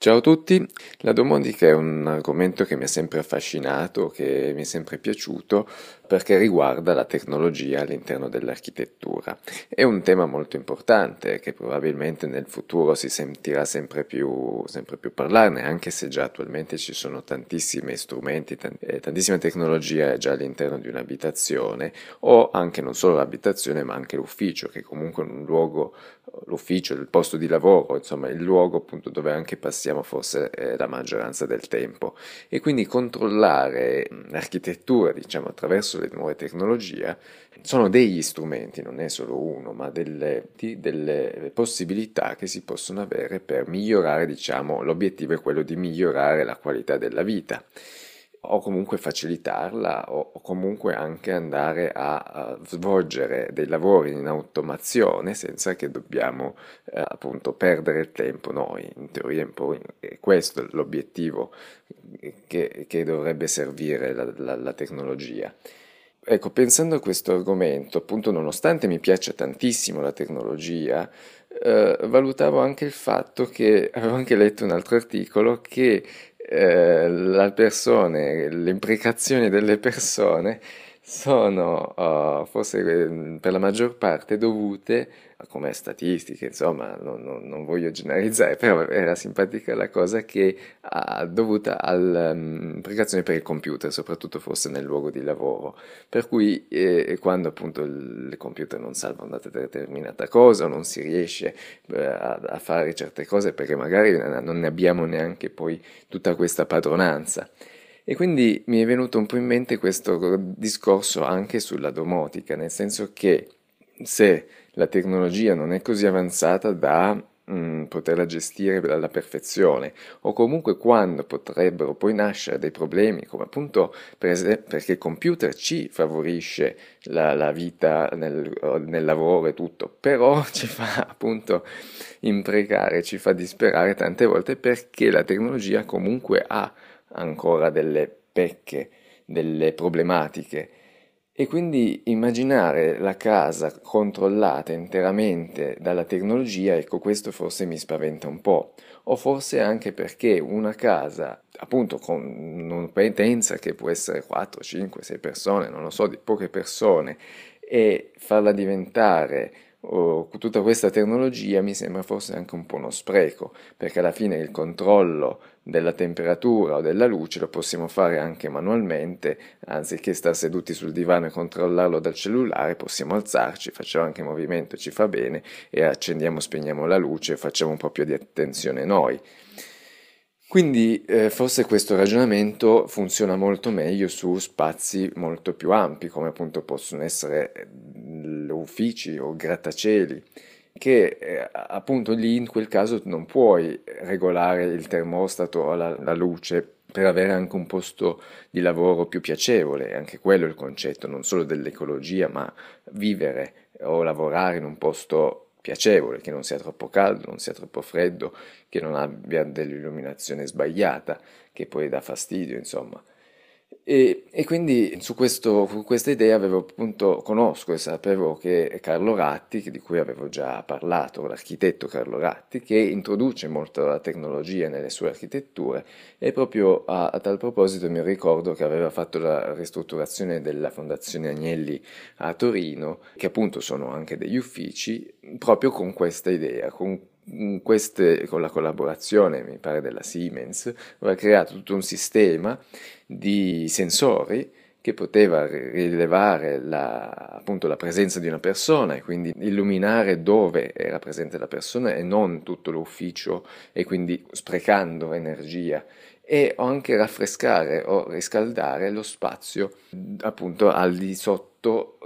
Ciao a tutti, la domotica è un argomento che mi ha sempre affascinato, che mi è sempre piaciuto perché riguarda la tecnologia all'interno dell'architettura. È un tema molto importante che probabilmente nel futuro si sentirà sempre più, sempre più parlarne, anche se già attualmente ci sono tantissimi strumenti, eh, tantissima tecnologia già all'interno di un'abitazione o anche non solo l'abitazione ma anche l'ufficio, che comunque è un luogo, l'ufficio, il posto di lavoro, insomma il luogo appunto dove anche passiamo forse eh, la maggioranza del tempo e quindi controllare l'architettura diciamo attraverso le nuove tecnologie sono degli strumenti, non è solo uno, ma delle, delle possibilità che si possono avere per migliorare diciamo l'obiettivo è quello di migliorare la qualità della vita o comunque facilitarla o, comunque anche andare a, a, svolgere dei lavori in automazione senza che dobbiamo eh, appunto perdere il tempo noi. In teoria un po' è questo l'obiettivo che, che dovrebbe servire la, la, la tecnologia. Ecco, pensando a questo argomento, appunto, nonostante mi piaccia tantissimo la tecnologia, eh, valutavo anche il fatto che avevo anche letto un altro articolo che eh, persone, le imprecazioni delle persone sono uh, forse eh, per la maggior parte dovute, come statistiche, insomma, non, non, non, voglio generalizzare, però era simpatica la cosa che ha dovuta all'imprecazione mm, um, per il computer, soprattutto forse nel luogo di lavoro. Per cui eh, quando appunto il, il, computer non salva una determinata cosa o non si riesce eh, a, a fare certe cose perché magari non ne abbiamo neanche poi tutta questa padronanza. E quindi mi è venuto un po' in mente questo discorso anche sulla domotica, nel senso che se la tecnologia non è così avanzata da mh, mm, poterla gestire alla perfezione, o comunque quando potrebbero poi nascere dei problemi, come appunto per perché il computer ci favorisce la, la vita nel, nel, lavoro e tutto, però ci fa appunto imprecare, ci fa disperare tante volte perché la tecnologia comunque ha ancora delle pecche, delle problematiche. E quindi immaginare la casa controllata interamente dalla tecnologia, ecco questo forse mi spaventa un po', o forse anche perché una casa, appunto con un'utenza che può essere 4, 5, 6 persone, non lo so, di poche persone, e farla diventare oh, tutta questa tecnologia mi sembra forse anche un po' uno spreco, perché alla fine il controllo della temperatura o della luce lo possiamo fare anche manualmente, anziché stare seduti sul divano e controllarlo dal cellulare, possiamo alzarci, facciamo anche movimento, ci fa bene e accendiamo, spegniamo la luce, facciamo un po' più di attenzione noi. Quindi eh, forse questo ragionamento funziona molto meglio su spazi molto più ampi, come appunto possono essere uffici o grattacieli, che eh, appunto lì in quel caso non puoi regolare il termostato o la, la luce per avere anche un posto di lavoro più piacevole, anche quello è il concetto, non solo dell'ecologia, ma vivere o lavorare in un posto piacevole, che non sia troppo caldo, non sia troppo freddo, che non abbia dell'illuminazione sbagliata, che poi dà fastidio, insomma. E, e, quindi su, questo, questa idea avevo appunto, conosco e sapevo che Carlo Ratti, di cui avevo già parlato, l'architetto Carlo Ratti, che introduce molto la tecnologia nelle sue architetture e proprio a, a tal proposito mi ricordo che aveva fatto la ristrutturazione della Fondazione Agnelli a Torino, che appunto sono anche degli uffici, proprio con questa idea, con queste, con la collaborazione, mi pare, della Siemens, aveva creato tutto un sistema di sensori che poteva rilevare la, appunto la presenza di una persona e quindi illuminare dove era presente la persona e non tutto l'ufficio e quindi sprecando energia. E anche raffrescare o riscaldare lo spazio appunto al di sotto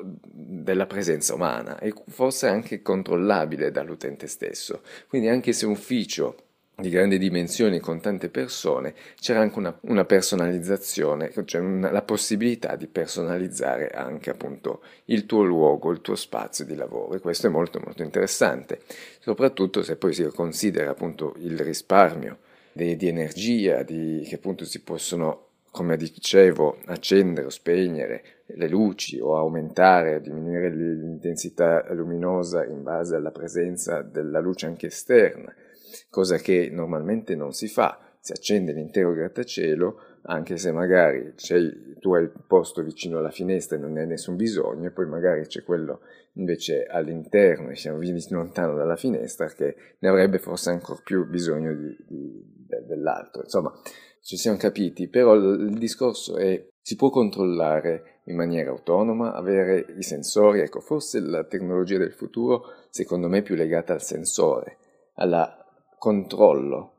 della presenza umana e forse anche controllabile dall'utente stesso. Quindi anche se un ufficio di grandi dimensioni con tante persone, c'era anche una, una personalizzazione, cioè una, la possibilità di personalizzare anche appunto il tuo luogo, il tuo spazio di lavoro e questo è molto molto interessante, soprattutto se poi si considera appunto il risparmio di, di energia, di, che appunto si possono, come dicevo, accendere o spegnere le luci o aumentare, diminuire l'intensità luminosa in base alla presenza della luce anche esterna. cosa che normalmente non si fa. Si accende l'intero grattacielo, anche se magari tu hai il posto vicino alla finestra e non ne hai nessun bisogno, e poi magari c'è quello invece all'interno e siamo vicino lontano dalla finestra che ne avrebbe forse ancora più bisogno di, di, dell'altro. Insomma, ci siamo capiti, però il discorso è si può controllare in maniera autonoma, avere i sensori, ecco, forse la tecnologia del futuro secondo me è più legata al sensore, al controllo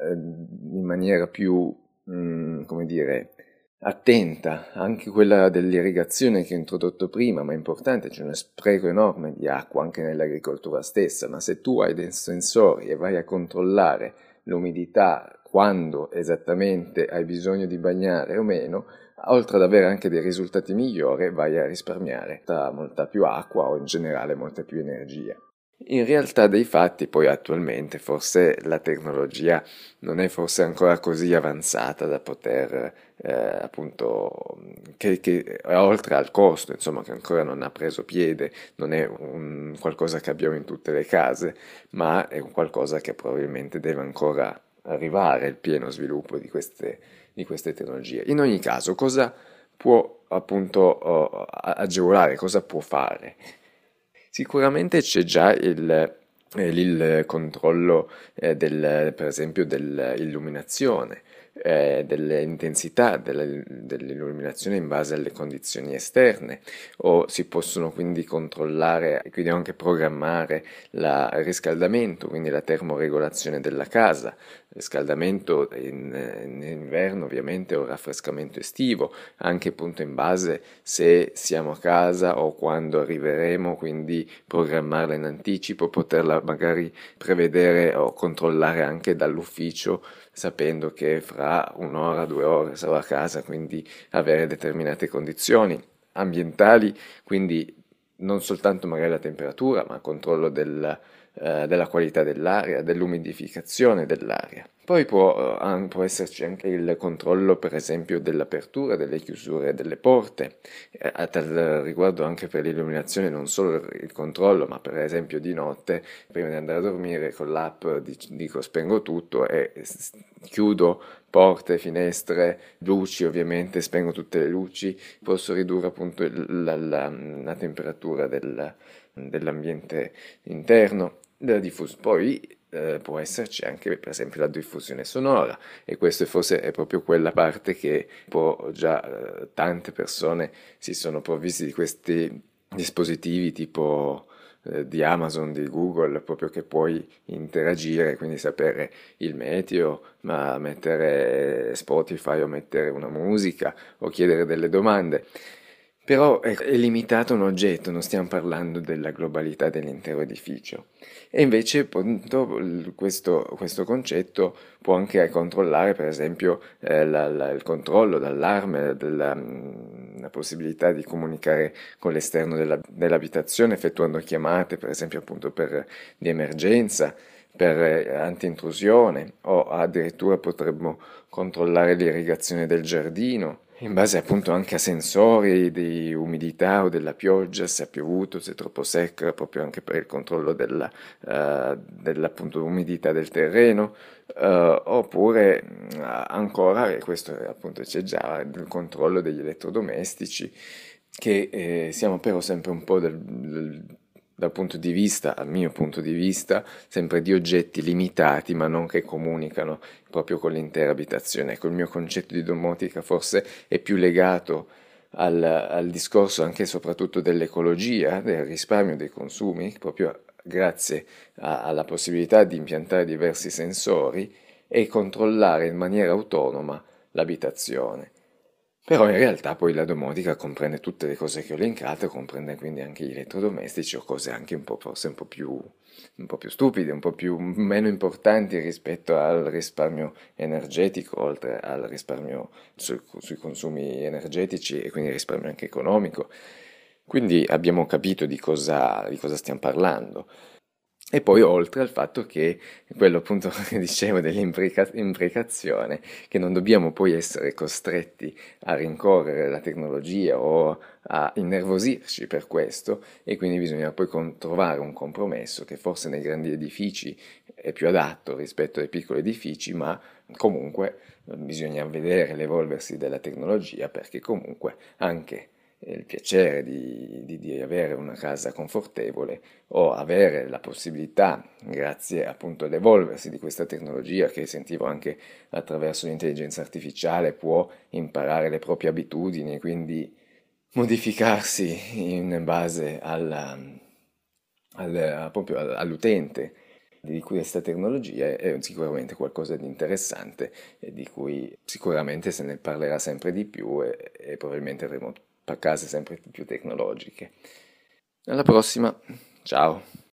eh, in maniera più, mh, mm, come dire, attenta, anche quella dell'irrigazione che ho introdotto prima, ma è importante, c'è uno spreco enorme di acqua anche nell'agricoltura stessa, ma se tu hai dei sensori e vai a controllare l'umidità, quando esattamente hai bisogno di bagnare o meno, oltre ad avere anche dei risultati migliori, vai a risparmiare molta più acqua o in generale molta più energia. In realtà dei fatti poi attualmente forse la tecnologia non è forse ancora così avanzata da poter eh, appunto che, che, oltre al costo insomma che ancora non ha preso piede non è un qualcosa che abbiamo in tutte le case ma è un qualcosa che probabilmente deve ancora arrivare il pieno sviluppo di queste, di queste tecnologie. In ogni caso cosa può appunto agevolare cosa può fare Sicuramente c'è già il, eh, il controllo eh, del, per esempio dell'illuminazione, eh, dell'intensità dell'illuminazione in base alle condizioni esterne o si possono quindi controllare e quindi anche programmare la, il riscaldamento, quindi la termoregolazione della casa, riscaldamento in, in, inverno ovviamente o raffrescamento estivo, anche appunto in base se siamo a casa o quando arriveremo, quindi programmarla in anticipo, poterla magari prevedere o controllare anche dall'ufficio sapendo che fra un'ora, due ore sarò a casa, quindi avere determinate condizioni ambientali, quindi non soltanto magari la temperatura, ma controllo del, eh, della qualità dell'aria, dell'umidificazione dell'aria. Poi può, uh, può, esserci anche il controllo, per esempio, dell'apertura, delle chiusure delle porte. Eh, a tal riguardo anche per l'illuminazione non solo il controllo, ma per esempio di notte, prima di andare a dormire, con l'app dico spengo tutto e chiudo porte, finestre, luci ovviamente, spengo tutte le luci, posso ridurre appunto la, la, la temperatura del, dell'ambiente interno. Della diffus- poi eh, può esserci anche per esempio la diffusione sonora e questa forse è proprio quella parte che può già eh, tante persone si sono provvisti di questi dispositivi tipo eh, di Amazon, di Google, proprio che puoi interagire, quindi sapere il meteo, ma mettere Spotify o mettere una musica o chiedere delle domande. Però è, è limitato un oggetto, non stiamo parlando della globalità dell'intero edificio. E invece appunto, questo, questo, concetto può anche controllare per esempio eh, la, la, il controllo d'allarme, della, mm, la possibilità di comunicare con l'esterno della, dell'abitazione effettuando chiamate per esempio appunto per, di emergenza per eh, anti-intrusione o addirittura potremmo controllare l'irrigazione del giardino in base appunto anche a sensori di umidità o della pioggia, se ha piovuto, se è troppo secca, proprio anche per il controllo della, uh, dell'appunto umidità del terreno, uh, oppure uh, ancora, e questo appunto c'è già, il controllo degli elettrodomestici, che eh, siamo però sempre un po' del, del dal punto di vista, al mio punto di vista, sempre di oggetti limitati ma non che comunicano proprio con l'intera abitazione. Ecco, il mio concetto di domotica forse è più legato al, al discorso anche e soprattutto dell'ecologia, del risparmio dei consumi, proprio grazie a, alla possibilità di impiantare diversi sensori e controllare in maniera autonoma l'abitazione. Però in realtà poi la domotica comprende tutte le cose che ho elencato, comprende quindi anche gli elettrodomestici o cose anche un po' forse un po' più, un po più stupide, un po' più meno importanti rispetto al risparmio energetico, oltre al risparmio su, sui consumi energetici e quindi risparmio anche economico. Quindi abbiamo capito di cosa, di cosa stiamo parlando. E poi oltre al fatto che quello appunto che dicevo dell'imprecazione, che non dobbiamo poi essere costretti a rincorrere la tecnologia o a innervosirci per questo e quindi bisogna poi trovare un compromesso che forse nei grandi edifici è più adatto rispetto ai piccoli edifici, ma comunque bisogna vedere l'evolversi della tecnologia perché comunque anche il piacere di, di, di, avere una casa confortevole o avere la possibilità, grazie appunto all'evolversi di questa tecnologia che sentivo anche attraverso l'intelligenza artificiale, può imparare le proprie abitudini, quindi modificarsi in base alla, al, proprio all'utente di questa tecnologia è sicuramente qualcosa di interessante e di cui sicuramente se ne parlerà sempre di più e, e probabilmente avremo case sempre più tecnologiche. Alla prossima, ciao!